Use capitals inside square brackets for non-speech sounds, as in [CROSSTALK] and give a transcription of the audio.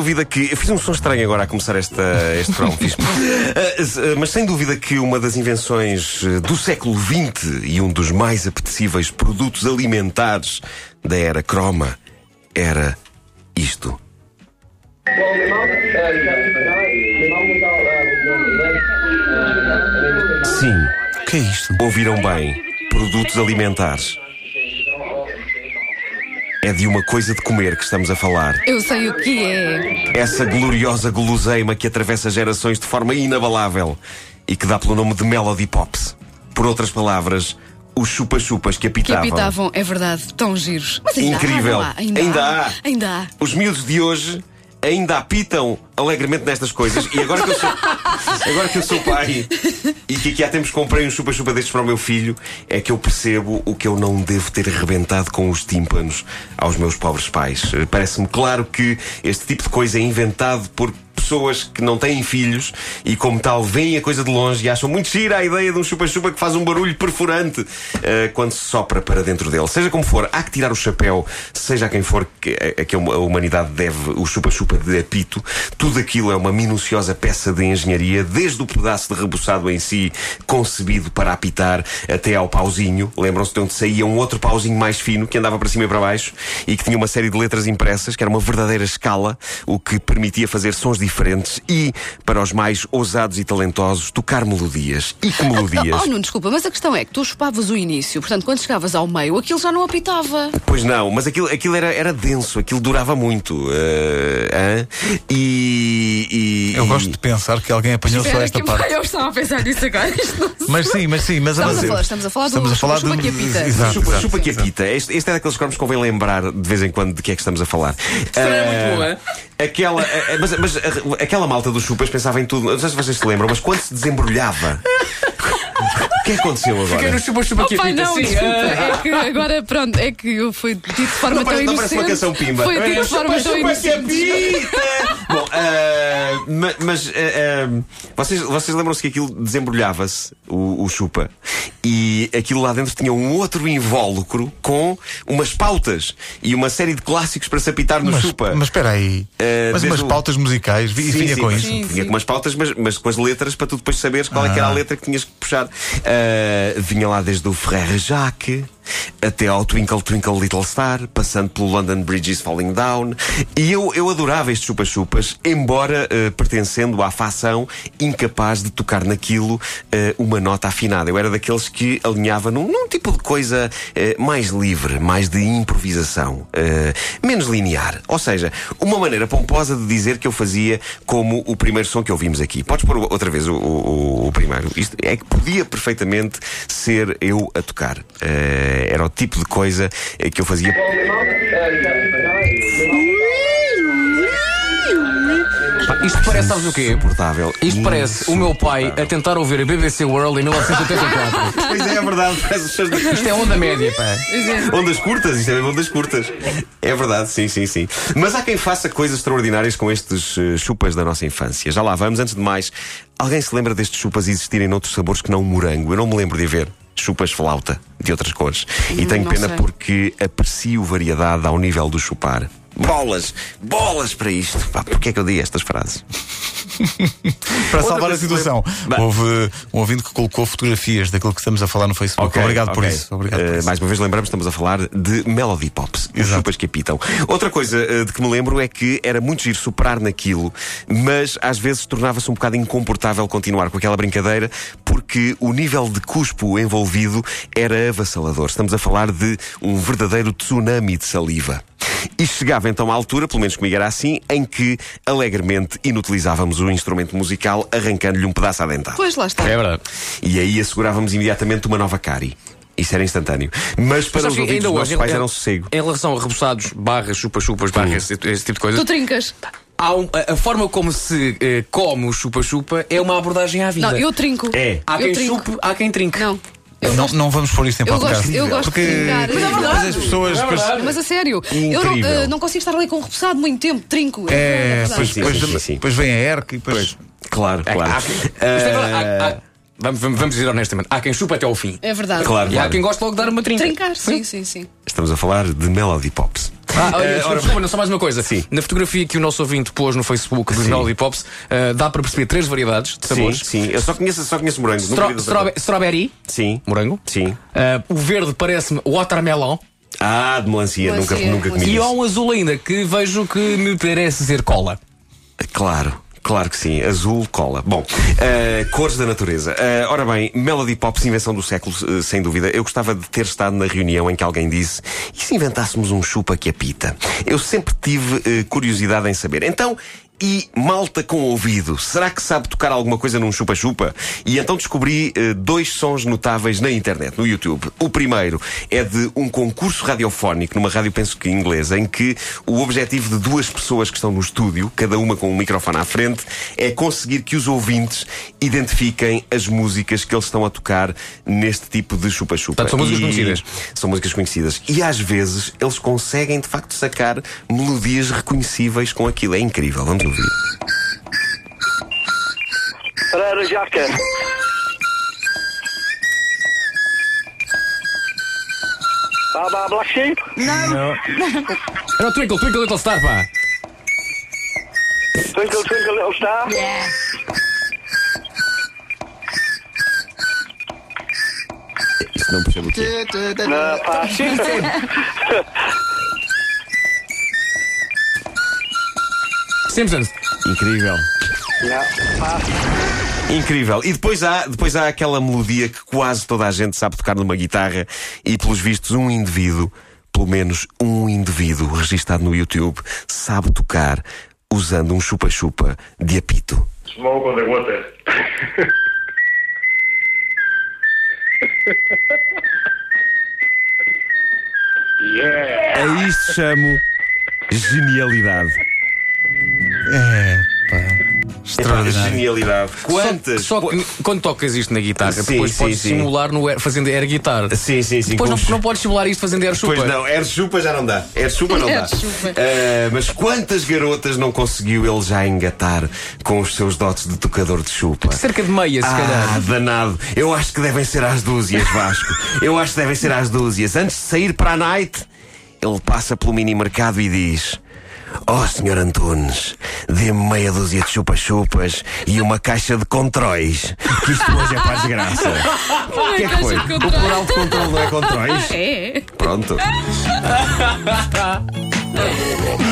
dúvida que. Eu fiz um som estranho agora a começar esta, este programa, fiz. Uh, mas sem dúvida que uma das invenções uh, do século XX e um dos mais apetecíveis produtos alimentares da era croma era isto. Sim, O que é isto? ouviram bem. Produtos alimentares. É de uma coisa de comer que estamos a falar. Eu sei o que é. Essa gloriosa guloseima que atravessa gerações de forma inabalável e que dá pelo nome de Melody Pops. Por outras palavras, os chupa-chupas que Que apitavam. é verdade, tão giros. Mas ainda Incrível. Há? Ainda, Ainda há. há. Ainda há. Os miúdos de hoje ainda apitam alegremente nestas coisas e agora que eu sou, [LAUGHS] agora que eu sou pai e que aqui há tempos comprei um chupa-chupa destes para o meu filho, é que eu percebo o que eu não devo ter arrebentado com os tímpanos aos meus pobres pais. Eh, Parece-me claro que este tipo de coisa é inventado por pessoas que não têm filhos e, como tal, veem a coisa de longe e acham muito gira a ideia de um chupa-chupa que faz um barulho perfurante eh, quando se sopra para dentro dele. Seja como for, há que tirar o chapéu, seja a quem for que, a, a que a humanidade deve o chupa-chupa de apito. Tudo aquilo é uma minuciosa peça de engenharia, desde o pedaço de rebuçado em si, concebido para apitar, até ao pauzinho. Lembram-se de onde saía um outro pauzinho mais fino que andava para cima e para baixo e que tinha uma série de letras impressas, que era uma verdadeira escala, o que permitia fazer sons diferentes e, para os mais ousados e talentosos, tocar melodias. E que melodias? [LAUGHS] Oh, não, desculpa, mas a questão é que tu chupavas o início, portanto, quando chegavas ao meio, aquilo já não apitava. Pois não, mas aquilo, aquilo era, era denso, aquilo durava muito. hã? e, e- Eu gosto de pensar que alguém apanhou só esta que parte. eu estava a pensar nisso agora. Não [LAUGHS] Mas sim, mas sim, mas Estamos mas- a falar- estamos a falar do estamos a falar chupa-chupa de- que apita. Exato, Chupa, exato. chupa que apita. Este, este é daqueles cromos que convém lembrar de vez em quando de que é que estamos a falar. é Ah, muito boa. Aquela, ah, mas, mas, ah, aquela malta dos chupas pensava em tudo. Não sei se vocês se lembram, mas quando se desembrulhava. O que é que aconteceu Quem agora? no chupa-chupa que pai, apita, não, sim. desculpa. ah, É que agora, pronto, é que eu fui dito de forma Não tão parece, não inocente. parece uma canção pimba. Foi dito de forma tão Chupa que inocente. apita! Bom, ah, ma- mas ah, ah, vocês, vocês lembram-se que aquilo desembrulhava-se, o, o chupa, e aquilo lá dentro tinha um outro invólucro com umas pautas e uma série de clássicos para se apitar no Mas, chupa. mas espera aí. Eh, mas umas o- pautas musicais. vi- Sim, vinha sim, com mas isso. Sim, Vinha sim. com umas pautas, mas, mas com as letras para tu depois saberes qual é que era a letra que tinhas que puxar. Ah, vinha lá desde o Frère Jacques até ao Twinkle Twinkle Little Star, passando pelo London Bridge is Falling Down. E eu, eu adorava estes chupa-chupas, embora ah, pertencendo à facção incapaz de tocar naquilo ah, uma nota afinada. Eu era daqueles que alinhava num, num tipo de coisa ah, mais livre, mais de improvisação, ah, menos linear. Ou seja, uma maneira pomposa de dizer que eu fazia como o primeiro som que ouvimos aqui. Podes pôr outra vez o, o- o primeiro. Isto é que podia perfeitamente ser eu a tocar. Ah, era o tipo de coisa eh, que eu fazia. Isto parece, sabes o quê? Insuportável. Isto parece o meu pai a tentar ouvir a BBC World em 1984. [LAUGHS] Pois é, é verdade. Parece os seus- [LAUGHS] Isto é onda média, pá. Ondas curtas, isto é mesmo ondas curtas. É verdade, sim, sim, sim. Mas há quem faça coisas extraordinárias com estes eh, chupas da nossa infância. Já lá vamos, antes de mais, alguém se lembra destes chupas existirem noutros sabores que não morango? Eu não me lembro de haver chupas flauta de outras cores. E Hum, tenho não pena sei. porque aprecio variedade ao nível do chupar. Bolas! Bolas para isto! Pá, porquê é que eu digo estas frases? [LAUGHS] Para salvar a situação, Bem. houve um ouvinte que colocou fotografias daquilo que estamos a falar no Facebook. Ok, obrigado por ok. isso. Obrigado por Eh, isso. Mais uma vez lembramos, estamos a falar de Melody Pops, os chupas que apitam. Outra coisa eh, de que me lembro é que era muito giro soprar naquilo, mas às vezes tornava-se um bocado incomportável continuar com aquela brincadeira, porque o nível de cuspo envolvido era avassalador. Estamos a falar de um verdadeiro tsunami de saliva. E chegava então à altura, pelo menos comigo era assim, em que alegremente inutilizávamos o instrumento musical arrancando-lhe um pedaço à dentada. Pois lá está. É verdade. E aí assegurávamos imediatamente uma nova cari. Isso era instantâneo. Mas para Sabes os ouvidos dos nossos pais era um sossego. Em relação a rebuçados, barras, chupa-chupas, barras, esse, esse tipo de coisa. Tu trincas. Há um- a, a forma como se eh, come o chupa-chupa é uma abordagem à vida. Não, eu trinco. É. Há eu quem trinco. chupe, há quem trinque. Não. Eu não, gosto, não vamos pôr isto em eu podcast. gosto, eu gosto porque de trincar. Mas é verdade. as pessoas. É verdade. Mas a sério, eu não, Incrível. eh, não consigo estar ali com o repousado muito tempo, trinco. É, verdade. depois, sim, depois, sim, sim, depois vem a ERC e depois. Claro, É, claro. há é há- há- vamos, vamos- vamos dizer honestamente, há quem chupa até ao fim. É verdade. Claro, E há claro. quem gosta logo de dar uma trinca. Trincar, sim, sim, sim. Estamos a falar de Melody Pops. Ah, olha, Eh, desculpa, ora, desculpa, não, só mais uma coisa. Sim. Na fotografia que o nosso ouvinte pôs no Facebook dos Sim. Melody Pops, eh, dá para perceber três variedades de sim, sabores: sim. Eu só conheço, só conheço morango. nunca Stro- vi do strobe- sabor. strawberry, Sim. morango. Sim. Eh, o verde parece-me watermelon. Ah, de melancia, nunca, Melancia, nunca comi E isso. há um azul ainda que vejo que me parece ser cola. Claro. Claro que sim, azul cola. Bom, eh, cores da natureza. Eh, ora bem, Melody Pops, invenção do século, eh, sem dúvida. Eu gostava de ter estado na reunião em que alguém disse: e se inventássemos um chupa que apita? Eu sempre tive curiosidade em saber. Então, e malta com ouvido, será que sabe tocar alguma coisa num chupa-chupa? E então descobri eh, dois sons notáveis na internet, no YouTube. O primeiro é de um concurso radiofónico, numa rádio, penso que inglesa, em que o objetivo de duas pessoas que estão no estúdio, cada uma com um microfone à frente, é conseguir que os ouvintes identifiquem as músicas que eles estão a tocar neste tipo de chupa-chupa. Portanto, são músicas E- conhecidas. São músicas conhecidas. E às vezes eles conseguem, de facto, sacar melodias reconhecíveis com aquilo. É incrível. Vamos ouvir. Pereira Jaca. Baba Black Sheep. Era o Twinkle, Twinkle Little Star, pá. Twinkle Twinkle Little Star. Isto não percebo o que é. Não, pá. Simpsons. Incrível. Incrível. E depois há, depois há aquela melodia que quase toda a gente sabe tocar numa guitarra e, pelos vistos, um indivíduo, pelo menos um indivíduo registado no YouTube, sabe tocar usando um chupa-chupa de apito. Smoke on the water. yeah. A isto chamo genialidade. É, pá. Extraordinário. genialidade. Quantas? Só, só que quando tocas isto na guitarra, Sim, depois sim, podes sim. simular no air, fazendo air guitar. Sim, sim, sim. Depois não, não podes simular isto fazendo air chupa. Pois não, Air Chupa já não dá. Air Chupa não dá. Ah, mas quantas garotas não conseguiu ele já engatar com os seus dotes de tocador de chupa? Cerca de meia, se Ah, calhar. danado. Eu acho que devem ser às dúzias, Vasco. Eu acho que devem ser às dúzias. Antes de sair para a night, ele passa pelo mini mercado e diz: Oh, senhor Antunes, dê-me meia dúzia de chupa-chupas e uma caixa de contróis. Que isto hoje é para a desgraça. O que é que foi? O plural de controle não é contróis? É. Pronto. [LAUGHS]